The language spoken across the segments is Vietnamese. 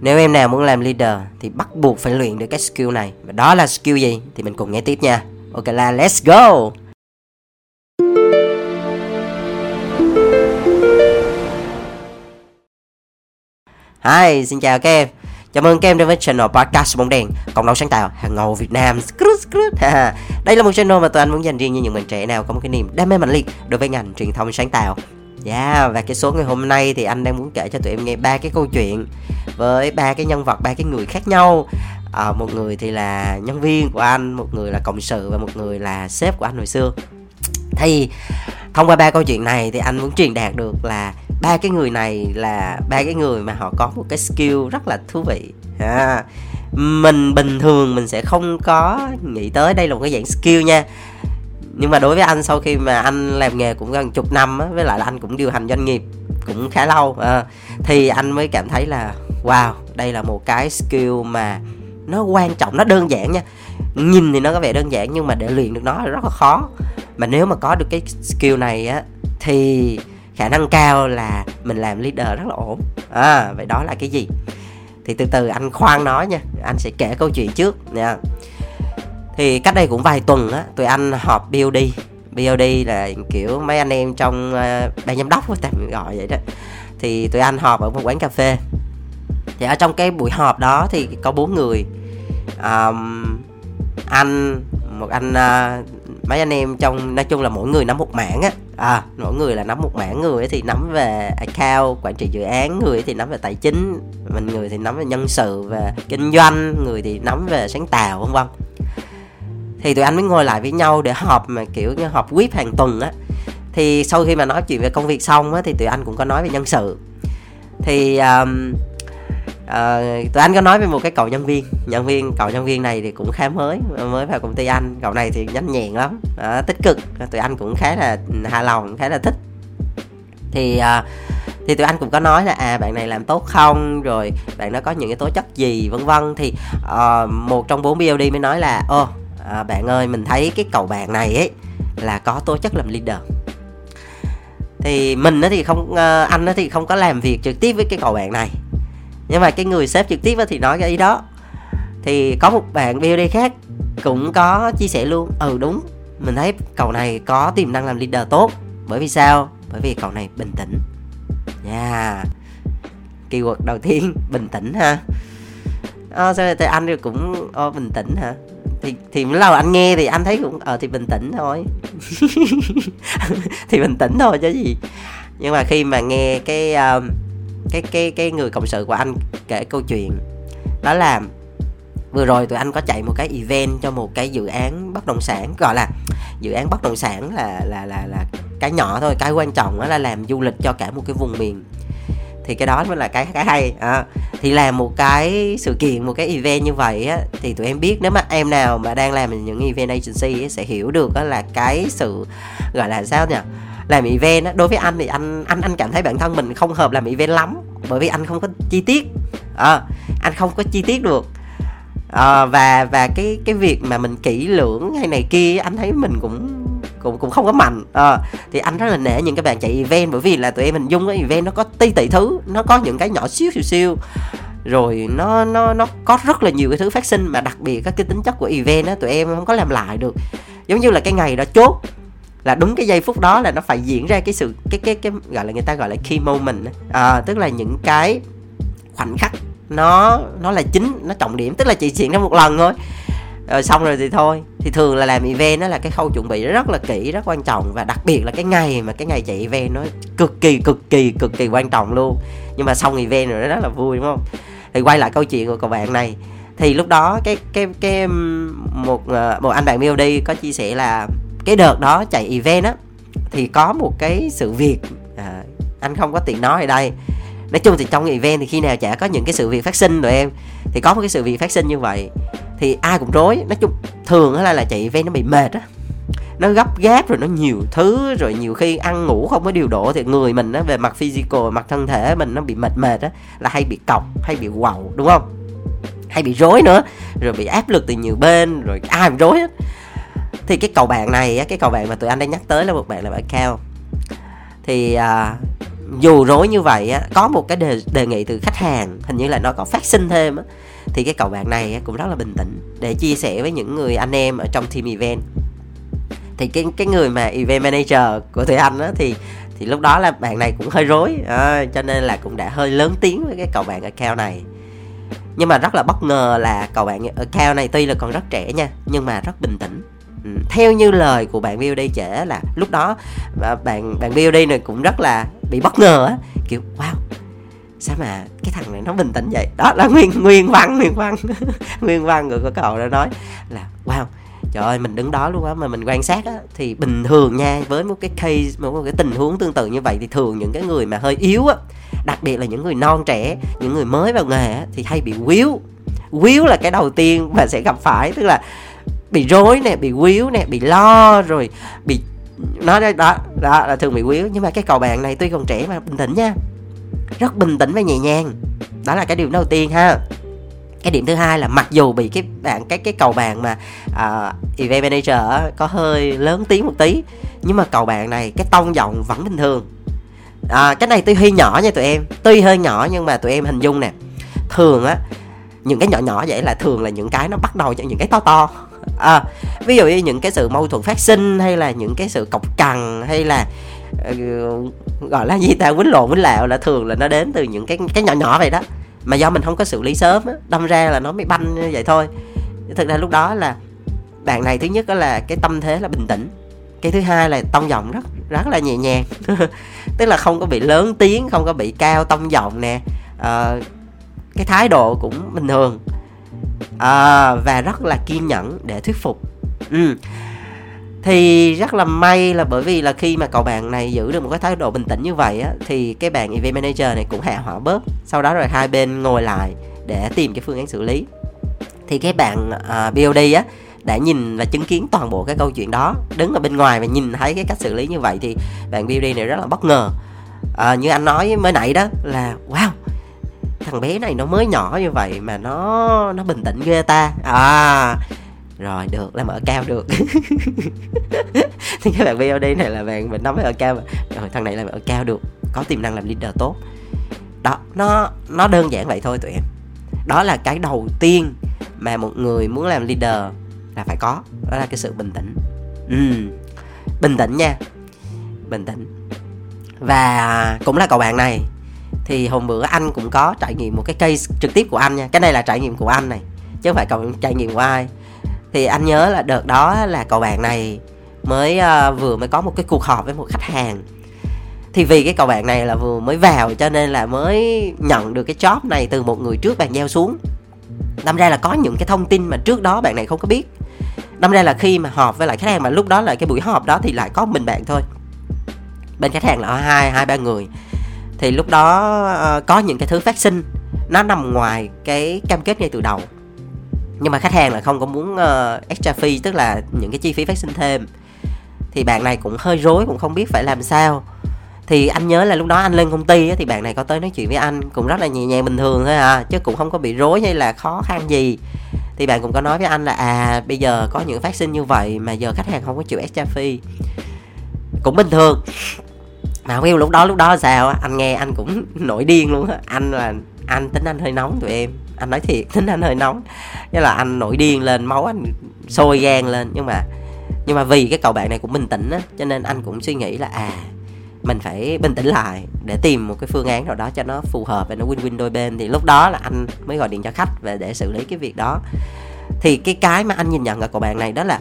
nếu em nào muốn làm leader thì bắt buộc phải luyện được cái skill này. Và đó là skill gì thì mình cùng nghe tiếp nha. Ok là let's go! Hi, xin chào các em. Chào mừng các em đến với channel podcast bóng đèn Cộng đồng sáng tạo hàng ngầu Việt Nam. Đây là một channel mà tụi anh muốn dành riêng cho những bạn trẻ nào có một cái niềm đam mê mạnh liệt đối với ngành truyền thông sáng tạo. Yeah, và cái số ngày hôm nay thì anh đang muốn kể cho tụi em nghe ba cái câu chuyện với ba cái nhân vật, ba cái người khác nhau. À, một người thì là nhân viên của anh, một người là cộng sự và một người là sếp của anh hồi xưa. Thì thông qua ba câu chuyện này thì anh muốn truyền đạt được là ba cái người này là ba cái người mà họ có một cái skill rất là thú vị à, mình bình thường mình sẽ không có nghĩ tới đây là một cái dạng skill nha nhưng mà đối với anh sau khi mà anh làm nghề cũng gần chục năm á, với lại là anh cũng điều hành doanh nghiệp cũng khá lâu à, thì anh mới cảm thấy là wow đây là một cái skill mà nó quan trọng nó đơn giản nha. Nhìn thì nó có vẻ đơn giản nhưng mà để luyện được nó rất là khó. Mà nếu mà có được cái skill này á thì khả năng cao là mình làm leader rất là ổn. À vậy đó là cái gì? Thì từ từ anh khoan nói nha anh sẽ kể câu chuyện trước nha thì cách đây cũng vài tuần á tụi anh họp BOD BOD là kiểu mấy anh em trong uh, ban giám đốc tạm gọi vậy đó. Thì tụi anh họp ở một quán cà phê. Thì ở trong cái buổi họp đó thì có bốn người. Um, anh một anh uh, mấy anh em trong nói chung là mỗi người nắm một mảng á. À mỗi người là nắm một mảng người thì nắm về account quản trị dự án người thì nắm về tài chính mình người thì nắm về nhân sự và kinh doanh người thì nắm về sáng tạo vân vân thì tụi anh mới ngồi lại với nhau để họp mà kiểu như họp quýp hàng tuần á. Thì sau khi mà nói chuyện về công việc xong á thì tụi anh cũng có nói về nhân sự. Thì um, uh, tụi anh có nói về một cái cậu nhân viên. Nhân viên cậu nhân viên này thì cũng khá mới mới vào công ty anh. Cậu này thì nhanh nhẹn lắm uh, tích cực. Tụi anh cũng khá là hài lòng khá là thích. Thì uh, thì tụi anh cũng có nói là à bạn này làm tốt không? Rồi bạn nó có những cái tố chất gì? Vân vân. Thì uh, một trong bốn BLD mới nói là ô à, bạn ơi mình thấy cái cậu bạn này ấy là có tố chất làm leader. Thì mình thì không ờ, anh thì không có làm việc trực tiếp với cái cậu bạn này. Nhưng mà cái người sếp trực tiếp thì nói cái ý đó. Thì có một bạn BOD khác cũng có chia sẻ luôn ừ đúng mình thấy cậu này có tiềm năng làm leader tốt. Bởi vì sao? Bởi vì cậu này bình tĩnh. Nha. Yeah. keyword đầu tiên bình tĩnh ha. À, sao thì anh cũng ô, bình tĩnh hả? Thì thì lúc đầu anh nghe thì anh thấy cũng ờ thì bình tĩnh thôi. Thì bình tĩnh thôi chứ gì. Nhưng mà khi mà nghe cái uh, cái cái cái người cộng sự của anh kể câu chuyện đó là vừa rồi tụi anh có chạy một cái event cho một cái dự án bất động sản gọi là dự án bất động sản là là là là cái nhỏ thôi cái quan trọng đó là làm du lịch cho cả một cái vùng miền thì cái đó mới là cái cái hay. À, thì làm một cái sự kiện một cái event như vậy á thì tụi em biết nếu mà em nào mà đang làm những event agency ấy, sẽ hiểu được á, là cái sự gọi là sao nhỉ? Làm event á đối với anh thì anh anh anh cảm thấy bản thân mình không hợp làm event lắm bởi vì anh không có chi tiết. À, anh không có chi tiết được. À, và và cái cái việc mà mình kỹ lưỡng hay này kia anh thấy mình cũng cũng cũng không có mạnh. À, thì anh rất là nể những cái bạn chạy event bởi vì là tụi em hình dung cái event nó có ti tỷ thứ nó có những cái nhỏ xíu xíu xíu. Rồi nó nó nó có rất là nhiều cái thứ phát sinh mà đặc biệt các cái tính chất của event á tụi em không có làm lại được. Giống như là cái ngày đó chốt là đúng cái giây phút đó là nó phải diễn ra cái sự cái cái cái gọi là người ta gọi là key moment à, tức là những cái khoảnh khắc nó nó là chính nó trọng điểm tức là chỉ diễn ra một lần thôi. Rồi xong rồi thì thôi thì thường là làm event đó là cái khâu chuẩn bị rất là kỹ rất quan trọng. Và đặc biệt là cái ngày mà cái ngày chạy event nó cực kỳ cực kỳ cực kỳ quan trọng luôn. Nhưng mà xong event rồi nó rất là vui đúng không? Thì quay lại câu chuyện của cậu bạn này. Thì lúc đó cái cái cái một ờ, một anh bạn đi có chia sẻ là cái đợt đó chạy event á thì có một cái sự việc à, anh không có tiện nói ở đây. Nói chung thì trong event thì khi nào chả có những cái sự việc phát sinh rồi em. Thì có một cái sự việc phát sinh như vậy thì ai cũng rối. Nói chung thường là là chạy event nó bị mệt á. Nó gấp gáp rồi nó nhiều thứ rồi nhiều khi ăn ngủ không có điều độ thì người mình á về mặt physical mặt thân thể mình nó bị mệt mệt á là hay bị cọc hay bị quầu đúng không? Hay bị rối nữa rồi bị áp lực từ nhiều bên rồi ai cũng rối hết. Thì cái cầu bạn này cái cầu bạn mà tụi anh đang nhắc tới là một bạn là bạn cao. Thì à, dù rối như vậy á có một cái đề, đề nghị từ khách hàng hình như là nó có phát sinh thêm á thì cái cậu bạn này cũng rất là bình tĩnh để chia sẻ với những người anh em ở trong team event. Thì cái cái người mà event manager của thủy anh á thì thì lúc đó là bạn này cũng hơi rối à, cho nên là cũng đã hơi lớn tiếng với cái cậu bạn account này. Nhưng mà rất là bất ngờ là cậu bạn account này tuy là còn rất trẻ nha nhưng mà rất bình tĩnh. Ừ, theo như lời của bạn BOD trẻ là lúc đó ờ, bạn bạn BOD này cũng rất là bị bất ngờ á kiểu wow sao mà cái thằng này nó bình tĩnh vậy? Đó là nguyên nguyên văn nguyên văn. Nguyên văn người của cậu đã nói là wow trời ơi mình đứng đó luôn á mà mình quan sát á thì bình thường nha với một cái case một cái tình huống tương tự như vậy thì thường những cái người mà hơi yếu á đặc biệt là những người non trẻ những người mới vào nghề á, thì hay bị quýu. Quýu là cái đầu tiên mà sẽ gặp phải tức là bị rối nè bị quýu nè bị lo rồi bị nó đó đó, đó là thường bị quýu. Nhưng mà cái cầu bạn này tuy còn trẻ mà bình tĩnh nha rất bình tĩnh và nhẹ nhàng. Đó là cái điều đầu tiên ha. Cái điểm thứ hai là mặc dù bị cái bạn cái cái cầu bàn mà uh, event manager có hơi lớn tiếng một tí nhưng mà cầu bạn này cái tông giọng vẫn bình thường. À, cái này tuy hơi nhỏ nha tụi em tuy hơi nhỏ nhưng mà tụi em hình dung nè thường á những cái nhỏ nhỏ vậy là thường là những cái nó bắt đầu cho những cái to to. À, ví dụ như những cái sự mâu thuẫn phát sinh hay là những cái sự cọc cằn hay là uh, gọi là gì ta? Quýnh lộn quýnh lạo là thường là nó đến từ những cái cái nhỏ nhỏ vậy đó. Mà do mình không có xử lý sớm á đâm ra là nó mới banh như vậy thôi. Thực ra lúc đó là bạn này thứ nhất đó là cái tâm thế là bình tĩnh. Cái thứ hai là tông giọng rất rất là nhẹ nhàng. Tức là không có bị lớn tiếng không có bị cao tông giọng nè. À, cái thái độ cũng bình thường. À, và rất là kiên nhẫn để thuyết phục. Ừ thì rất là may là bởi vì là khi mà cậu bạn này giữ được một cái thái độ bình tĩnh như vậy á thì cái bạn event manager này cũng hạ hỏa bớt. Sau đó rồi hai bên ngồi lại để tìm cái phương án xử lý. Thì cái bạn à, uh, BOD á đã nhìn và chứng kiến toàn bộ cái câu chuyện đó đứng ở bên ngoài và nhìn thấy cái cách xử lý như vậy thì bạn BOD này rất là bất ngờ. À, như anh nói mới nãy đó là wow thằng bé này nó mới nhỏ như vậy mà nó nó bình tĩnh ghê ta. À rồi, được làm ở cao được. Thì các bạn VOD này là bạn mình nói với ở cao mà. Rồi, thằng này làm ở cao được, có tiềm năng làm leader tốt. Đó, nó nó đơn giản vậy thôi tụi em. Đó là cái đầu tiên mà một người muốn làm leader là phải có. Đó là cái sự bình tĩnh. Ừ bình tĩnh nha. Bình tĩnh. Và cũng là cậu bạn này, thì hôm bữa anh cũng có trải nghiệm một cái case trực tiếp của anh nha. Cái này là trải nghiệm của anh này, chứ không phải cậu trải nghiệm của ai thì anh nhớ là đợt đó là cậu bạn này mới uh, vừa mới có một cái cuộc họp với một khách hàng. Thì vì cái cậu bạn này là vừa mới vào cho nên là mới nhận được cái job này từ một người trước bàn giao xuống. Đâm ra là có những cái thông tin mà trước đó bạn này không có biết. Đâm ra là khi mà họp với lại khách hàng mà lúc đó là cái buổi họp đó thì lại có mình bạn thôi. Bên khách hàng là hai hai ba người. Thì lúc đó uh, có những cái thứ phát sinh. Nó nằm ngoài cái cam kết ngay từ đầu nhưng mà khách hàng là không có muốn uh, extra fee tức là những cái chi phí phát sinh thêm. Thì bạn này cũng hơi rối cũng không biết phải làm sao. Thì anh nhớ là lúc đó anh lên công ty á, thì bạn này có tới nói chuyện với anh cũng rất là nhẹ nhàng bình thường thôi à chứ cũng không có bị rối hay là khó khăn gì. Thì bạn cũng có nói với anh là à bây giờ có những phát sinh như vậy mà giờ khách hàng không có chịu extra fee. Cũng bình thường. Mà không biết lúc đó lúc đó sao anh nghe anh cũng nổi điên luôn á. Anh là anh tính anh hơi nóng tụi em anh nói thiệt tính anh hơi nóng. Nghĩa là anh nổi điên lên máu anh sôi gan lên. Nhưng mà nhưng mà vì cái cậu bạn này cũng bình tĩnh á cho nên anh cũng suy nghĩ là à mình phải bình tĩnh lại để tìm một cái phương án nào đó cho nó phù hợp và nó win win đôi bên. Thì lúc đó là anh mới gọi điện cho khách về để xử lý cái việc đó. Thì cái cái mà anh nhìn nhận ở cậu bạn này đó là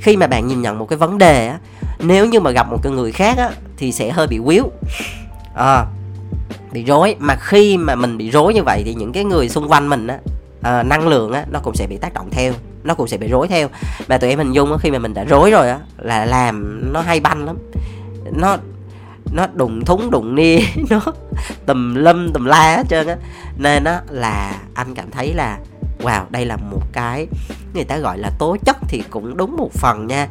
khi mà bạn nhìn nhận một cái vấn đề á nếu như mà gặp một cái người khác á thì sẽ hơi bị quýu. À, bị rối. Mà khi mà mình bị rối như vậy thì những cái người xung quanh mình á uh, năng lượng á nó cũng sẽ bị tác động theo nó cũng sẽ bị rối theo. Mà tụi em hình dung á khi mà mình đã rối rồi á là làm nó hay banh lắm. Nó nó đụng thúng đụng nia nó tùm lâm tùm la hết trơn á. Nên á là anh cảm thấy là wow đây là một cái người ta gọi là tố chất thì cũng đúng một phần nha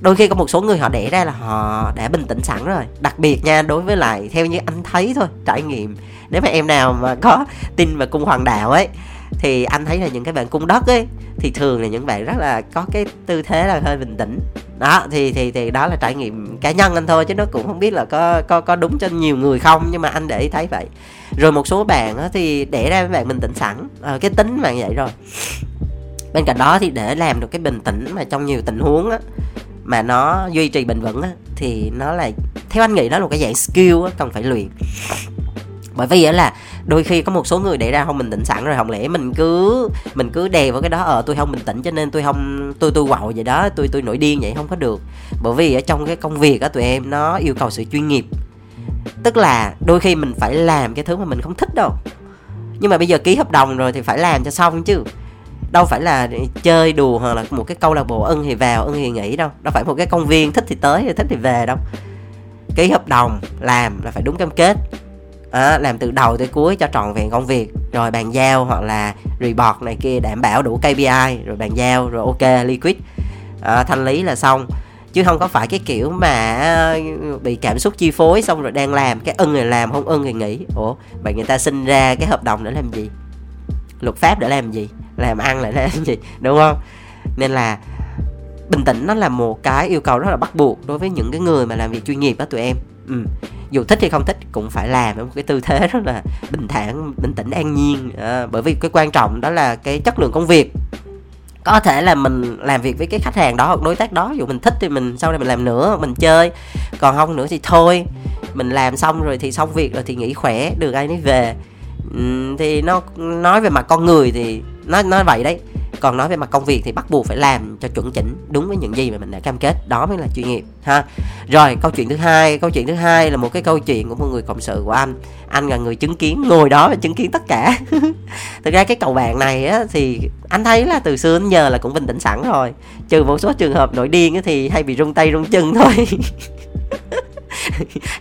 đôi khi có một số người họ để ra là họ đã bình tĩnh sẵn rồi. Đặc biệt nha đối với lại theo như anh thấy thôi trải nghiệm. Nếu mà em nào mà có tin vào cung hoàng đạo ấy thì anh thấy là những cái bạn cung đất ấy thì thường là những bạn rất là có cái tư thế là hơi bình tĩnh. Đó thì thì thì đó là trải nghiệm cá nhân anh thôi chứ nó cũng không biết là có có có đúng cho nhiều người không nhưng mà anh để ý thấy vậy. Rồi một số bạn thì để ra bạn bình tĩnh sẵn. À, cái tính bạn vậy rồi. Bên cạnh đó thì để làm được cái bình tĩnh mà trong nhiều tình huống á mà nó duy trì bền vững á thì nó là theo anh nghĩ nó là một cái dạng skill á cần phải luyện. Bởi vì là đôi khi có một số người để ra không bình tĩnh sẵn rồi không lẽ mình cứ mình cứ đè vào cái đó ở ờ, tôi không bình tĩnh cho nên tôi không tôi tôi quậu vậy đó tôi tôi nổi điên vậy không có được. Bởi vì ở trong cái công việc á tụi em nó yêu cầu sự chuyên nghiệp. Tức là đôi khi mình phải làm cái thứ mà mình không thích đâu. Nhưng mà bây giờ ký hợp đồng rồi thì phải làm cho xong chứ đâu phải là chơi đùa hoặc là một cái câu lạc bộ ưng thì vào ưng thì nghỉ đâu. Đâu phải một cái công viên thích thì tới thích thì về đâu. Ký hợp đồng làm là phải đúng cam kết. À, làm từ đầu tới cuối cho trọn vẹn công việc. Rồi bàn giao hoặc là report này kia đảm bảo đủ KPI rồi bàn giao rồi ok liquid. À, thanh lý là xong. Chứ không có phải cái kiểu mà ờ, bị cảm xúc chi phối xong rồi đang làm cái ưng thì làm không ưng thì nghỉ. Ủa vậy người ta sinh ra cái hợp đồng để làm gì? Luật pháp để làm gì? Làm ăn lại để làm gì đúng không? Nên là bình tĩnh nó là một cái yêu cầu rất là bắt buộc đối với những cái người mà làm việc chuyên nghiệp đó tụi em. Ừ. dù thích hay không thích cũng phải làm với một cái tư thế rất là bình thản bình tĩnh an nhiên. À, bởi vì cái quan trọng đó là cái chất lượng công việc. Có thể là mình làm việc với cái khách hàng đó hoặc đối tác đó dù mình thích thì mình sau này mình làm nữa mình chơi. Còn không nữa thì thôi mình làm xong rồi thì xong việc rồi thì nghỉ khỏe được ai nấy về. Ừ, thì nó nói về mặt con người thì nó nói vậy đấy. Còn nói về mặt công việc thì bắt buộc phải làm cho chuẩn chỉnh, đúng với những gì mà mình đã cam kết. Đó mới là chuyên nghiệp, ha. Rồi, câu chuyện thứ hai, câu chuyện thứ hai là một cái câu chuyện của một người cộng sự của anh. Anh là người chứng kiến, ngồi đó và chứng kiến tất cả. Thực ra cái cầu bạn này á, thì anh thấy là từ xưa đến giờ là cũng bình tĩnh sẵn rồi. Trừ một số trường hợp nổi điên á thì hay bị rung tay rung chân thôi.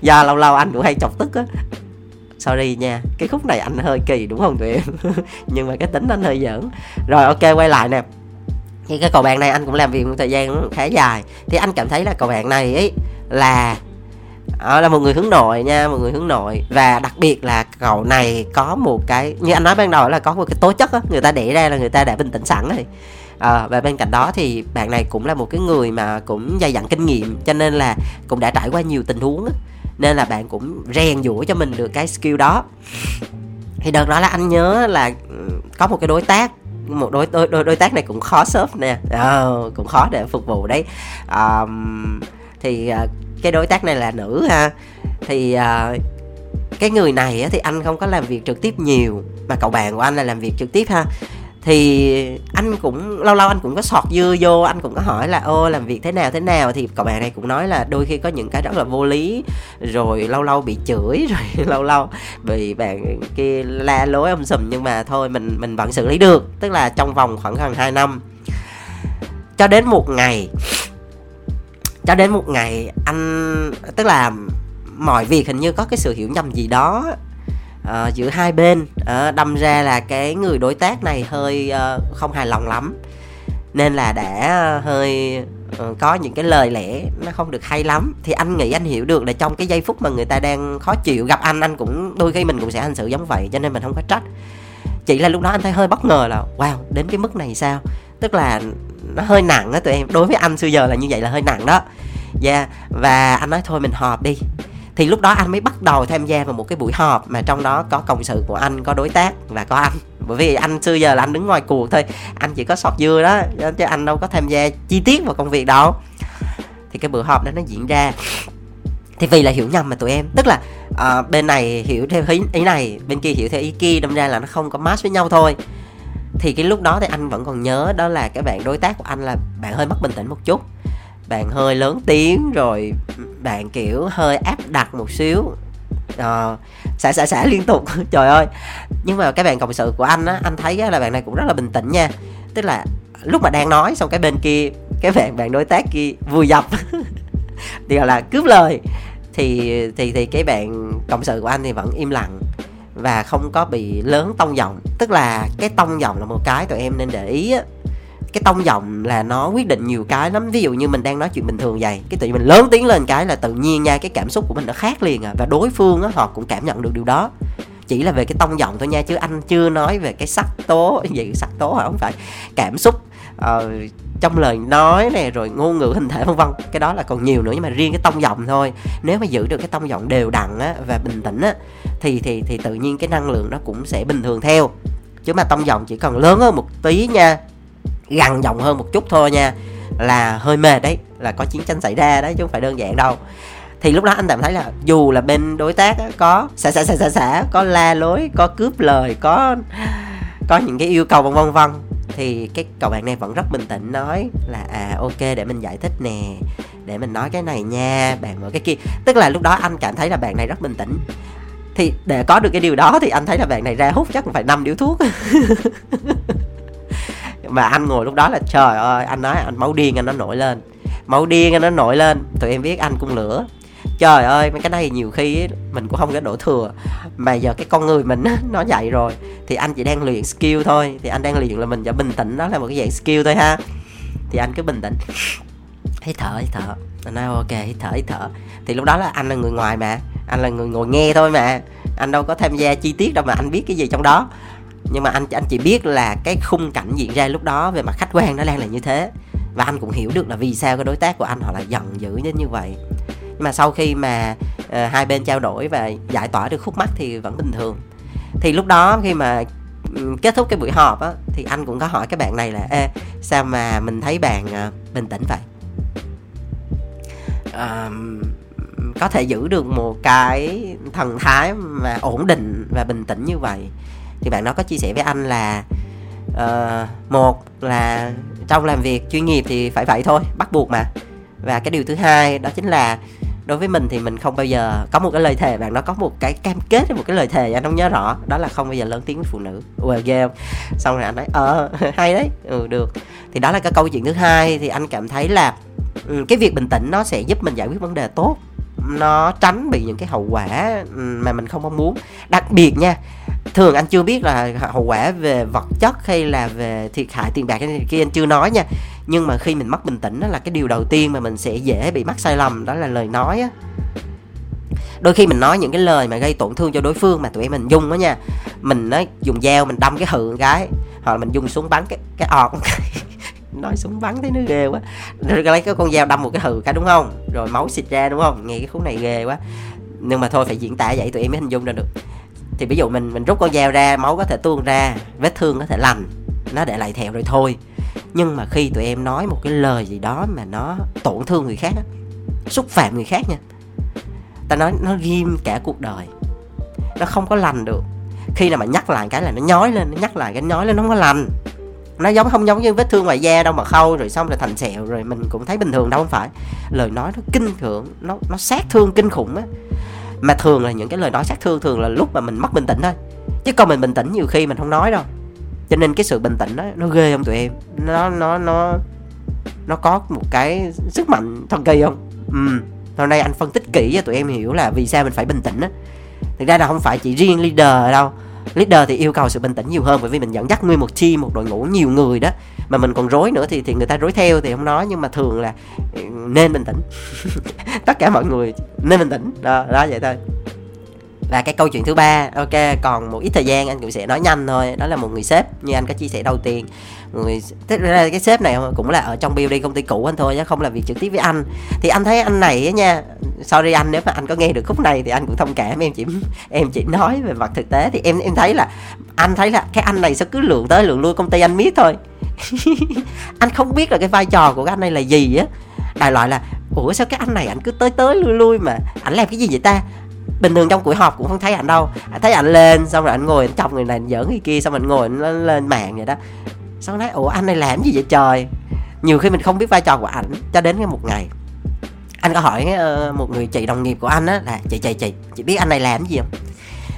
Do lâu lâu anh cũng hay chọc tức á sorry nha cái khúc này anh hơi kỳ đúng không tụi em? Nhưng mà cái tính anh hơi giỡn. Rồi ok quay lại nè. Thì cái cậu bạn này anh cũng làm việc một thời gian khá dài. Thì anh cảm thấy là cậu bạn này ấy là đó là một người hướng nội nha một người hướng nội. Và đặc biệt là cậu này có một cái như anh nói ban đầu là có một cái tố chất á người ta để ra là người ta đã bình tĩnh sẵn rồi. À, và bên cạnh đó thì bạn này cũng là một cái người mà cũng dày dặn kinh nghiệm cho nên là cũng đã trải qua nhiều tình huống á nên là bạn cũng rèn giũa cho mình được cái skill đó. Thì đợt đó là anh nhớ là ừ, có một cái đối tác một đối đối đối, đối tác này cũng khó shop nè. À, cũng khó để phục vụ đấy. Um, thì uh, cái đối tác này là nữ ha. Thì uh, cái người này thì anh không có làm việc trực tiếp nhiều mà cậu bạn của anh là làm việc trực tiếp ha thì anh cũng, lâu lâu anh cũng có sọt dưa vô, anh cũng có hỏi là, ô, làm việc thế nào thế nào? Thì cậu bạn này cũng nói là đôi khi có những cái rất là vô lý, rồi lâu lâu bị chửi, rồi lâu lâu bị bạn kia la lối ông sùm, nhưng mà thôi, mình mình vẫn xử lý được. Tức là trong vòng khoảng gần 2 năm, cho đến một ngày, cho đến một ngày anh, tức là mọi việc hình như có cái sự hiểu nhầm gì đó uh, giữa hai bên uh, đâm ra là cái người đối tác này hơi uh, không hài lòng lắm. Nên là đã hơi uh, có những cái lời lẽ nó không được hay lắm. Thì anh nghĩ anh hiểu được là trong cái giây phút mà người ta đang khó chịu gặp anh anh cũng đôi khi mình cũng sẽ hành xử giống vậy cho nên mình không có trách. Chỉ là lúc đó anh thấy hơi bất ngờ là wow đến cái mức này sao? Tức là nó hơi nặng á tụi em. Đối với anh xưa giờ là như vậy là hơi nặng đó. Dạ yeah. và anh nói thôi mình họp đi thì lúc đó anh mới bắt đầu tham gia vào một cái buổi họp mà trong đó có cộng sự của anh có đối tác và có anh. Bởi vì anh xưa giờ là anh đứng ngoài cuộc thôi anh chỉ có sọt dưa đó chứ anh đâu có tham gia chi tiết vào công việc đâu. Thì cái bữa họp đó nó diễn ra. Thì vì là hiểu nhầm mà tụi em tức là uh, bên này hiểu theo ý, ý này bên kia hiểu theo ý kia đâm ra là nó không có match với nhau thôi. Thì cái lúc đó thì anh vẫn còn nhớ đó là cái bạn đối tác của anh là bạn hơi mất bình tĩnh một chút bạn hơi lớn tiếng rồi bạn kiểu hơi áp đặt một xíu. À, xả xả xả liên tục. Trời ơi. Nhưng mà cái bạn cộng sự của anh á anh thấy á, là bạn này cũng rất là bình tĩnh nha. Tức là lúc mà đang nói xong cái bên kia cái bạn bạn đối tác kia vui dập. Thì gọi là cướp lời. Thì thì thì cái bạn cộng sự của anh thì vẫn im lặng và không có bị lớn tông giọng. Tức là cái tông giọng là một cái tụi em nên để ý á cái tông giọng là nó quyết định nhiều cái lắm. Ví dụ như mình đang nói chuyện bình thường vậy cái tự nhiên mình lớn tiếng lên cái là tự nhiên nha cái cảm xúc của mình nó khác liền à. Và đối phương á họ cũng cảm nhận được điều đó. Chỉ là về cái tông giọng thôi nha chứ anh chưa nói về cái sắc tố gì sắc tố hả? Không phải. Cảm xúc uh, trong lời nói này rồi ngôn ngữ hình thể vân vân. Cái đó là còn nhiều nữa nhưng mà riêng cái tông giọng thôi. Nếu mà giữ được cái tông giọng đều đặn á và bình tĩnh á thì thì thì tự nhiên cái năng lượng nó cũng sẽ bình thường theo. Chứ mà tông giọng chỉ cần lớn hơn một tí nha gần giọng hơn một chút thôi nha. Là hơi mệt đấy, là có chiến tranh xảy ra đấy chứ không phải đơn giản đâu. Thì lúc đó anh cảm thấy là dù là bên đối tác có xả xả xả xả xả có la lối, có cướp lời, có có những cái yêu cầu vân vân vân, thì cái cậu bạn này vẫn rất bình tĩnh nói là à ok, để mình giải thích nè, để mình nói cái này nha, bạn mở cái kia. Tức là lúc đó anh cảm thấy là bạn này rất bình tĩnh. Thì để có được cái điều đó thì anh thấy là bạn này ra hút chắc phải năm điếu thuốc. mà anh ngồi lúc đó là, trời ơi, anh nói anh, máu điên anh nó nổi lên. Máu điên anh nó nổi lên. Tụi em biết anh cung lửa. Trời ơi, mấy cái này nhiều khi mình cũng không có đổ thừa. Mà giờ cái con người mình nó dậy rồi. Thì anh chỉ đang luyện skill thôi. Thì anh đang luyện là mình phải bình tĩnh đó là một cái dạng skill thôi ha. Thì anh cứ bình tĩnh. Hít thở hít thở. Anh nói, ok, hít thở hít thở. Thì lúc đó là anh là người ngoài mà. Anh là người ngồi nghe thôi mà. Anh đâu có tham gia chi tiết đâu mà anh biết cái gì trong đó nhưng mà anh anh chỉ biết là cái khung cảnh diễn ra lúc đó về mặt khách quan nó đang là như thế. Và anh cũng hiểu được là vì sao cái đối tác của anh họ lại giận dữ đến như vậy. Nhưng mà sau khi mà uh, hai bên trao đổi và giải tỏa được khúc mắc thì vẫn bình thường. Thì lúc đó khi mà um, kết thúc cái buổi họp á thì anh cũng có hỏi cái bạn này là ê sao mà mình thấy bạn uh, bình tĩnh vậy? Uh, có thể giữ được một cái thần thái mà ổn định và bình tĩnh như vậy thì bạn đó có chia sẻ với anh là uh, một là trong làm việc chuyên nghiệp thì phải vậy thôi bắt buộc mà. Và cái điều thứ hai đó chính là đối với mình thì mình không bao giờ có một cái lời thề bạn nó có một cái cam kết một cái lời thề anh không nhớ rõ. Đó là không bao giờ lớn tiếng với phụ nữ. Ui ghê không? Xong rồi anh nói ờ hay đấy. Ừ được. Thì đó là cái câu chuyện thứ hai. Thì anh cảm thấy là ừ, cái việc bình tĩnh nó sẽ giúp mình giải quyết vấn đề tốt nó tránh bị những cái hậu quả ừ, mà mình không mong muốn. Đặc biệt nha, thường anh chưa biết là hậu quả về vật chất hay là về thiệt hại tiền bạc cái kia anh chưa nói nha. Nhưng mà khi mình mất bình tĩnh đó là cái điều đầu tiên mà mình sẽ dễ bị mắc sai lầm, đó là lời nói á. Đôi khi mình nói những cái lời mà gây tổn thương cho đối phương mà tụi em mình dung đó nha. Mình nói dùng dao mình đâm cái hự cái hoặc là mình dùng súng bắn cái cái ọt nói súng bắn thấy nó ghê quá. Rồi lấy cái con dao đâm một cái hừ cái đúng không? Rồi máu xịt ra đúng không? Nghe cái khúc này ghê quá. Nhưng mà thôi, phải diễn tả vậy tụi em mới hình dung ra được. Thì ví dụ mình mình rút con dao ra, máu có thể tuôn ra, vết thương có thể lành, nó để lại thẹo rồi thôi. Nhưng mà khi tụi em nói một cái lời gì đó mà nó tổn thương người khác xúc phạm người khác nha, ta nói nó ghim cả cuộc đời. Nó không có lành được. Khi nào mà nhắc lại cái là nó nhói lên, nó nhắc lại cái nhói lên, nó không có lành nó giống, không giống như vết thương ngoài da đâu mà khâu, rồi xong rồi thành sẹo, rồi mình cũng thấy bình thường đâu, không phải. Lời nói nó kinh khủng, nó nó sát thương kinh khủng á. Mà thường là những cái lời nói sát thương thường là lúc mà mình mất bình tĩnh thôi. Chứ còn mình bình tĩnh nhiều khi mình không nói đâu. Cho nên cái sự bình tĩnh đó nó ghê không tụi em? Nó nó nó nó có một cái sức mạnh thần kỳ không? Ừ hôm nay anh phân tích kỹ cho tụi em hiểu là vì sao mình phải bình tĩnh á. Thực ra là không phải chỉ riêng leader đâu leader thì yêu cầu sự bình tĩnh nhiều hơn bởi vì mình dẫn dắt nguyên một team, một đội ngũ nhiều người đó. Mà mình còn rối nữa thì thì người ta rối theo thì không nói, nhưng mà thường là ừ, nên bình tĩnh. Tất cả mọi người nên bình tĩnh. Đó đó, vậy thôi và cái câu chuyện thứ ba, ok, còn một ít thời gian anh cũng sẽ nói nhanh thôi. Đó là một người sếp như anh có chia sẻ đầu tiên. Người tức ra cái sếp này cũng là ở trong BOD công ty cũ anh thôi chứ không làm việc trực tiếp với anh. Thì anh thấy anh này á nha, sorry anh, nếu mà anh có nghe được khúc này thì anh cũng thông cảm, em chỉ em chỉ nói về mặt thực tế. Thì em em thấy là, anh thấy là cái anh này sẽ cứ lượng tới lượng lui công ty anh biết thôi. Anh không biết là cái vai trò của cái anh này là gì á. Đại loại là, ủa, sao cái anh này anh cứ tới tới lui lui mà anh làm cái gì vậy ta? Bình thường trong buổi họp cũng không thấy anh đâu. Anh thấy anh lên xong rồi anh ngồi anh chọc người này giỡn người kia xong rồi anh ngồi anh lên, mạng vậy đó. Xong nói ủa anh này làm gì vậy trời? Nhiều khi mình không biết vai trò của ảnh cho đến cái một ngày. Anh có hỏi uh, một người chị đồng nghiệp của anh á là chị chị chị chị biết anh này làm gì không?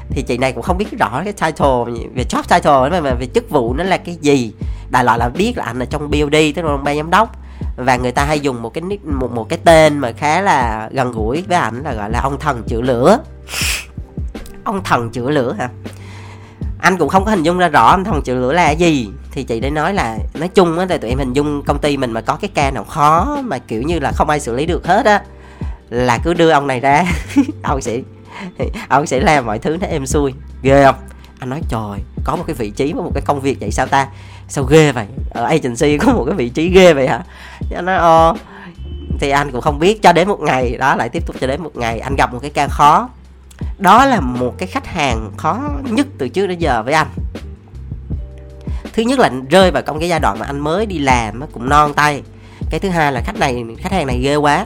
Thì chị này cũng không biết rõ cái title về job title mà, về chức vụ nó là cái gì. Đại loại là biết là anh ở trong BOD tức là ban giám đốc và người ta hay dùng một cái nick, một một cái tên mà khá là gần gũi với ảnh là gọi là ông thần chữa lửa. Ông thần chữa lửa hả? Anh cũng không có hình dung ra rõ ông thần chữa lửa là gì. Thì chị đã nói là, nói chung á thì tụi em hình dung công ty mình mà có cái ca nào khó mà kiểu như là không ai xử lý được hết á, là cứ đưa ông này ra. Ông sẽ ông sẽ làm mọi thứ nó êm xuôi. Ghê không? Anh nói, trời, có một cái vị trí và một cái công việc vậy sao ta? Sao ghê vậy? Ở agency có một cái vị trí ghê vậy hả? Anh nói ờ thì anh cũng không biết, cho đến một ngày, đó, lại tiếp tục cho đến một ngày, anh gặp một cái ca khó. Đó là một cái khách hàng khó nhất từ trước đến giờ với anh. Thứ nhất là rơi vào trong cái giai đoạn mà anh mới đi làm cũng non tay. Cái thứ hai là khách này, khách hàng này ghê quá.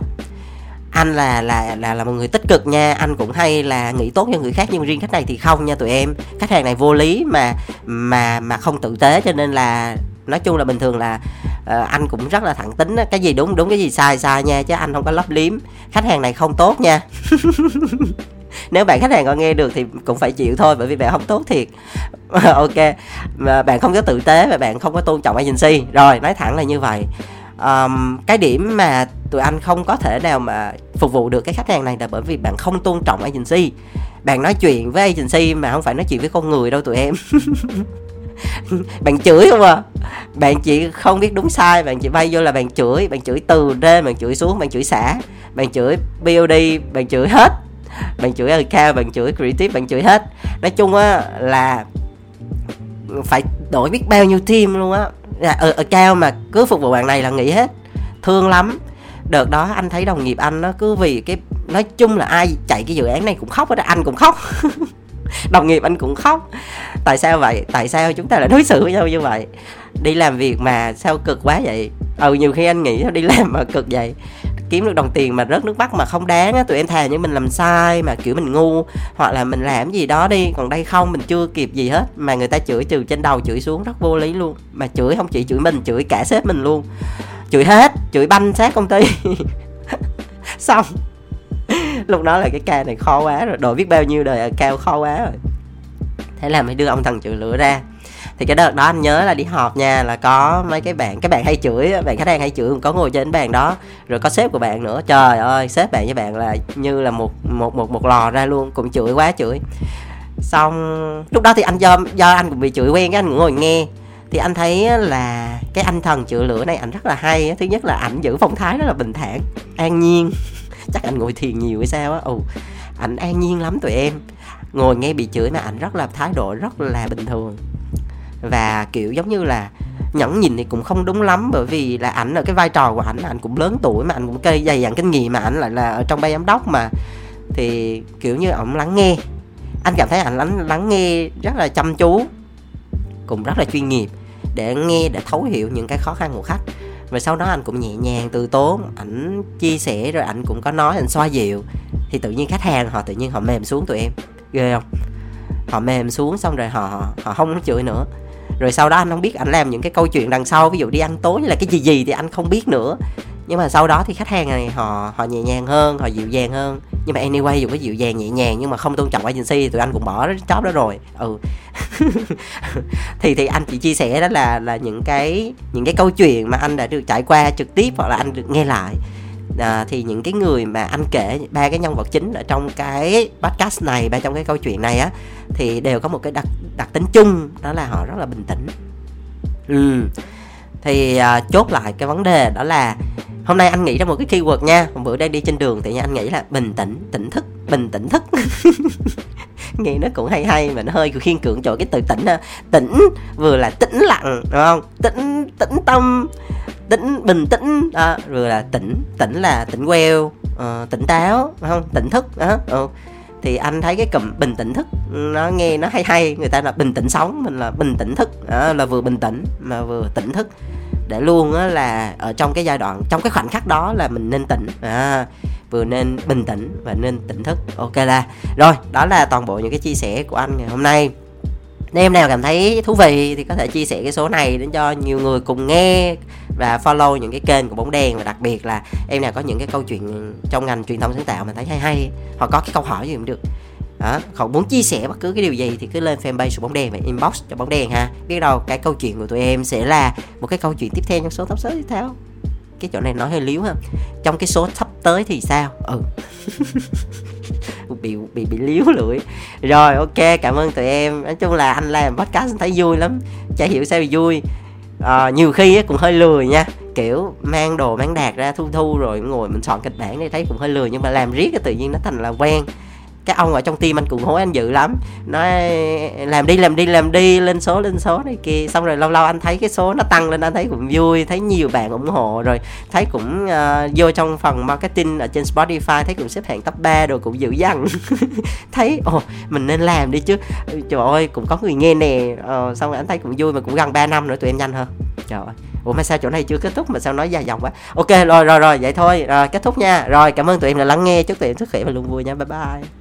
Anh là là là là một người tích cực nha, anh cũng hay là nghĩ tốt cho người khác, nhưng riêng khách này thì không nha tụi em. Khách hàng này vô lý mà mà mà không tử tế cho nên là nói chung là bình thường là uh, anh cũng rất là thẳng tính cái gì đúng đúng cái gì sai sai nha chứ anh không có lấp liếm. Khách hàng này không tốt nha. Nếu bạn khách hàng có nghe được thì cũng phải chịu thôi bởi vì bạn không tốt thiệt. Ok mà bạn không có tử tế và bạn không có tôn trọng agency. Rồi nói thẳng là như vậy. Um, cái điểm mà tụi anh không có thể nào mà phục vụ được cái khách hàng này là bởi vì bạn không tôn trọng agency. Bạn nói chuyện với agency mà không phải nói chuyện với con người đâu tụi em. bạn chửi không à? Bạn chỉ không biết đúng sai bạn chỉ bay vô là bạn chửi bạn chửi từ trên bạn chửi xuống bạn chửi xả. Bạn chửi BOD bạn chửi hết. Bạn chửi account bạn chửi creative bạn chửi hết. Nói chung á là phải đổi biết bao nhiêu team luôn á. Ở, ở cao mà cứ phục vụ bạn này là nghỉ hết. Thương lắm. Đợt đó anh thấy đồng nghiệp anh nó cứ vì cái nói chung là ai chạy cái dự án này cũng khóc hết đó anh cũng khóc. đồng nghiệp anh cũng khóc. Tại sao vậy? Tại sao chúng ta lại đối xử với nhau như vậy? Đi làm việc mà sao cực quá vậy? Ừ nhiều khi anh nghĩ đi làm mà cực vậy. Kiếm được đồng tiền mà rớt nước mắt mà không đáng á, tụi em thà như mình làm sai mà, kiểu, mình ngu, hoặc là mình làm gì đó đi, còn đây không, mình chưa kịp gì hết, mà người ta chửi từ trên đầu chửi xuống rất vô lý luôn. Mà chửi không chỉ chửi mình, chửi cả sếp mình luôn. Chửi hết, chửi banh sát công ty. Xong lúc đó là cái ca này khó quá rồi. Đội biết bao nhiêu đời cao khó quá rồi. Thế là mới đưa ông thần chửi lửa ra. Thì cái đợt đó anh nhớ là đi họp nha, là có mấy cái bạn các bạn hay chửi bạn khách hàng hay chửi, có ngồi trên bàn đó, rồi có sếp của bạn nữa. Trời ơi, sếp bạn với bạn là như là một một một một lò ra luôn, cũng chửi quá chửi. Xong, lúc đó thì anh do do anh cũng bị chửi quen cái anh cũng ngồi nghe. Thì anh thấy là cái anh thần chữa lửa này ảnh rất là hay thứ nhất là ảnh giữ phong thái rất là bình thản, an nhiên chắc anh ngồi thiền nhiều hay sao á? Ồ, ảnh an nhiên lắm tụi em. Ngồi nghe bị chửi mà ảnh rất là, thái độ rất là bình thường. Và, kiểu, giống như là nhẫn nhìn thì cũng không đúng lắm, bởi vì là ảnh ở cái vai trò của ảnh ảnh cũng lớn tuổi mà ảnh cũng cây dày dặn kinh nghiệm mà ảnh lại là ở trong ban giám đốc mà. Thì, kiểu như, ổng lắng nghe. Anh cảm thấy ảnh lắng lắng nghe rất là chăm chú, cũng rất là chuyên nghiệp để nghe, để thấu hiểu những cái khó khăn của khách và sau đó anh cũng nhẹ nhàng từ tốn, ảnh chia sẻ, rồi ảnh cũng có nói anh xoa dịu. Thì tự nhiên khách hàng họ tự nhiên họ mềm xuống tụi em. Ghê không? Họ mềm xuống xong rồi họ họ không chửi nữa. Rồi sau đó anh không biết anh làm những cái câu chuyện đằng sau. Ví dụ đi ăn tối hay là cái gì gì thì anh không biết nữa nhưng mà sau đó thì khách hàng này họ họ nhẹ nhàng hơn họ dịu dàng hơn. Nhưng mà anyway dù có dịu dàng nhẹ nhàng nhưng mà không tôn trọng agency thì tụi anh cũng bỏ job đó rồi. Ừ. Thì thì anh chỉ chia sẻ đó là là những cái những cái câu chuyện mà anh đã được trải qua trực tiếp hoặc là anh được nghe lại. À, thì những cái người mà anh kể ba cái nhân vật chính ở trong cái podcast này ba trong cái câu chuyện này á thì đều có một cái đặc đặc tính chung đó là họ rất là bình tĩnh. Ừ. Thì à, chốt lại cái vấn đề đó là hôm nay anh nghĩ ra một cái keyword nha. Hôm bữa đang đi trên đường thì anh nghĩ là bình tĩnh tỉnh thức bình tĩnh thức. Nghe nó cũng hay hay mà nó hơi khiên cưỡng chỗ cái từ tỉnh tỉnh vừa là tĩnh lặng đúng không? Tĩnh tĩnh tâm tĩnh bình tĩnh. Đó vừa là tỉnh tỉnh là tỉnh queo uh, tỉnh táo đúng không? Tỉnh thức đó uh, thì anh thấy cái cụm bình tĩnh thức nó nghe nó hay hay. Người ta là bình tĩnh sống mình là bình tĩnh thức. Đó, là vừa bình tĩnh mà vừa tỉnh thức để luôn á là ở trong cái giai đoạn trong cái khoảnh khắc đó là mình nên tỉnh. À, vừa nên bình tĩnh và nên tỉnh thức. Ok là rồi đó là toàn bộ những cái chia sẻ của anh ngày hôm nay. Nếu em nào cảm thấy thú vị thì có thể chia sẻ cái số này đến cho nhiều người cùng nghe và follow những cái kênh của bóng đèn. Và đặc biệt là em nào có những cái câu chuyện trong ngành truyền thông sáng tạo mà thấy hay hay hoặc có cái câu hỏi gì cũng được đó còn muốn chia sẻ bất cứ cái điều gì thì cứ lên fanpage của bóng đèn và inbox cho bóng đèn ha. Biết đâu cái câu chuyện của tụi em sẽ là một cái câu chuyện tiếp theo trong số top số tiếp theo. Cái chỗ này nói hơi liếu ha. Trong cái số sắp tới thì sao? Ừ. Bị bị bị liếu lưỡi. Rồi ok cảm ơn tụi em. Nói chung là anh làm podcast thấy vui lắm. Chả hiểu sao vui. À, nhiều khi cũng hơi lười nha. Kiểu mang đồ mang đạt ra thu thu rồi ngồi mình soạn kịch bản để thấy cũng hơi lười nhưng mà làm riết tự nhiên nó thành là quen cái ông ở trong team anh cũng hối anh dữ lắm. Nói làm đi làm đi làm đi lên số lên số này kia. Xong rồi lâu lâu anh thấy cái số nó tăng lên anh thấy cũng vui thấy nhiều bạn ủng hộ rồi. Thấy cũng uh, vô trong phần marketing ở trên Spotify thấy cũng xếp hạng top 3 rồi cũng dữ dằn. Thấy ồ mình nên làm đi chứ. Trời ơi cũng có người nghe nè. Uh, xong rồi anh thấy cũng vui mà cũng gần 3 năm nữa tụi em nhanh hơn trời ơi. Ủa mà sao chỗ này chưa kết thúc? Mà sao nói dài dòng quá? Ok rồi rồi rồi vậy thôi. Rồi kết thúc nha. Rồi cảm ơn tụi em đã lắng nghe. Chúc tụi em sức khỏe và luôn vui nha. Bye bye.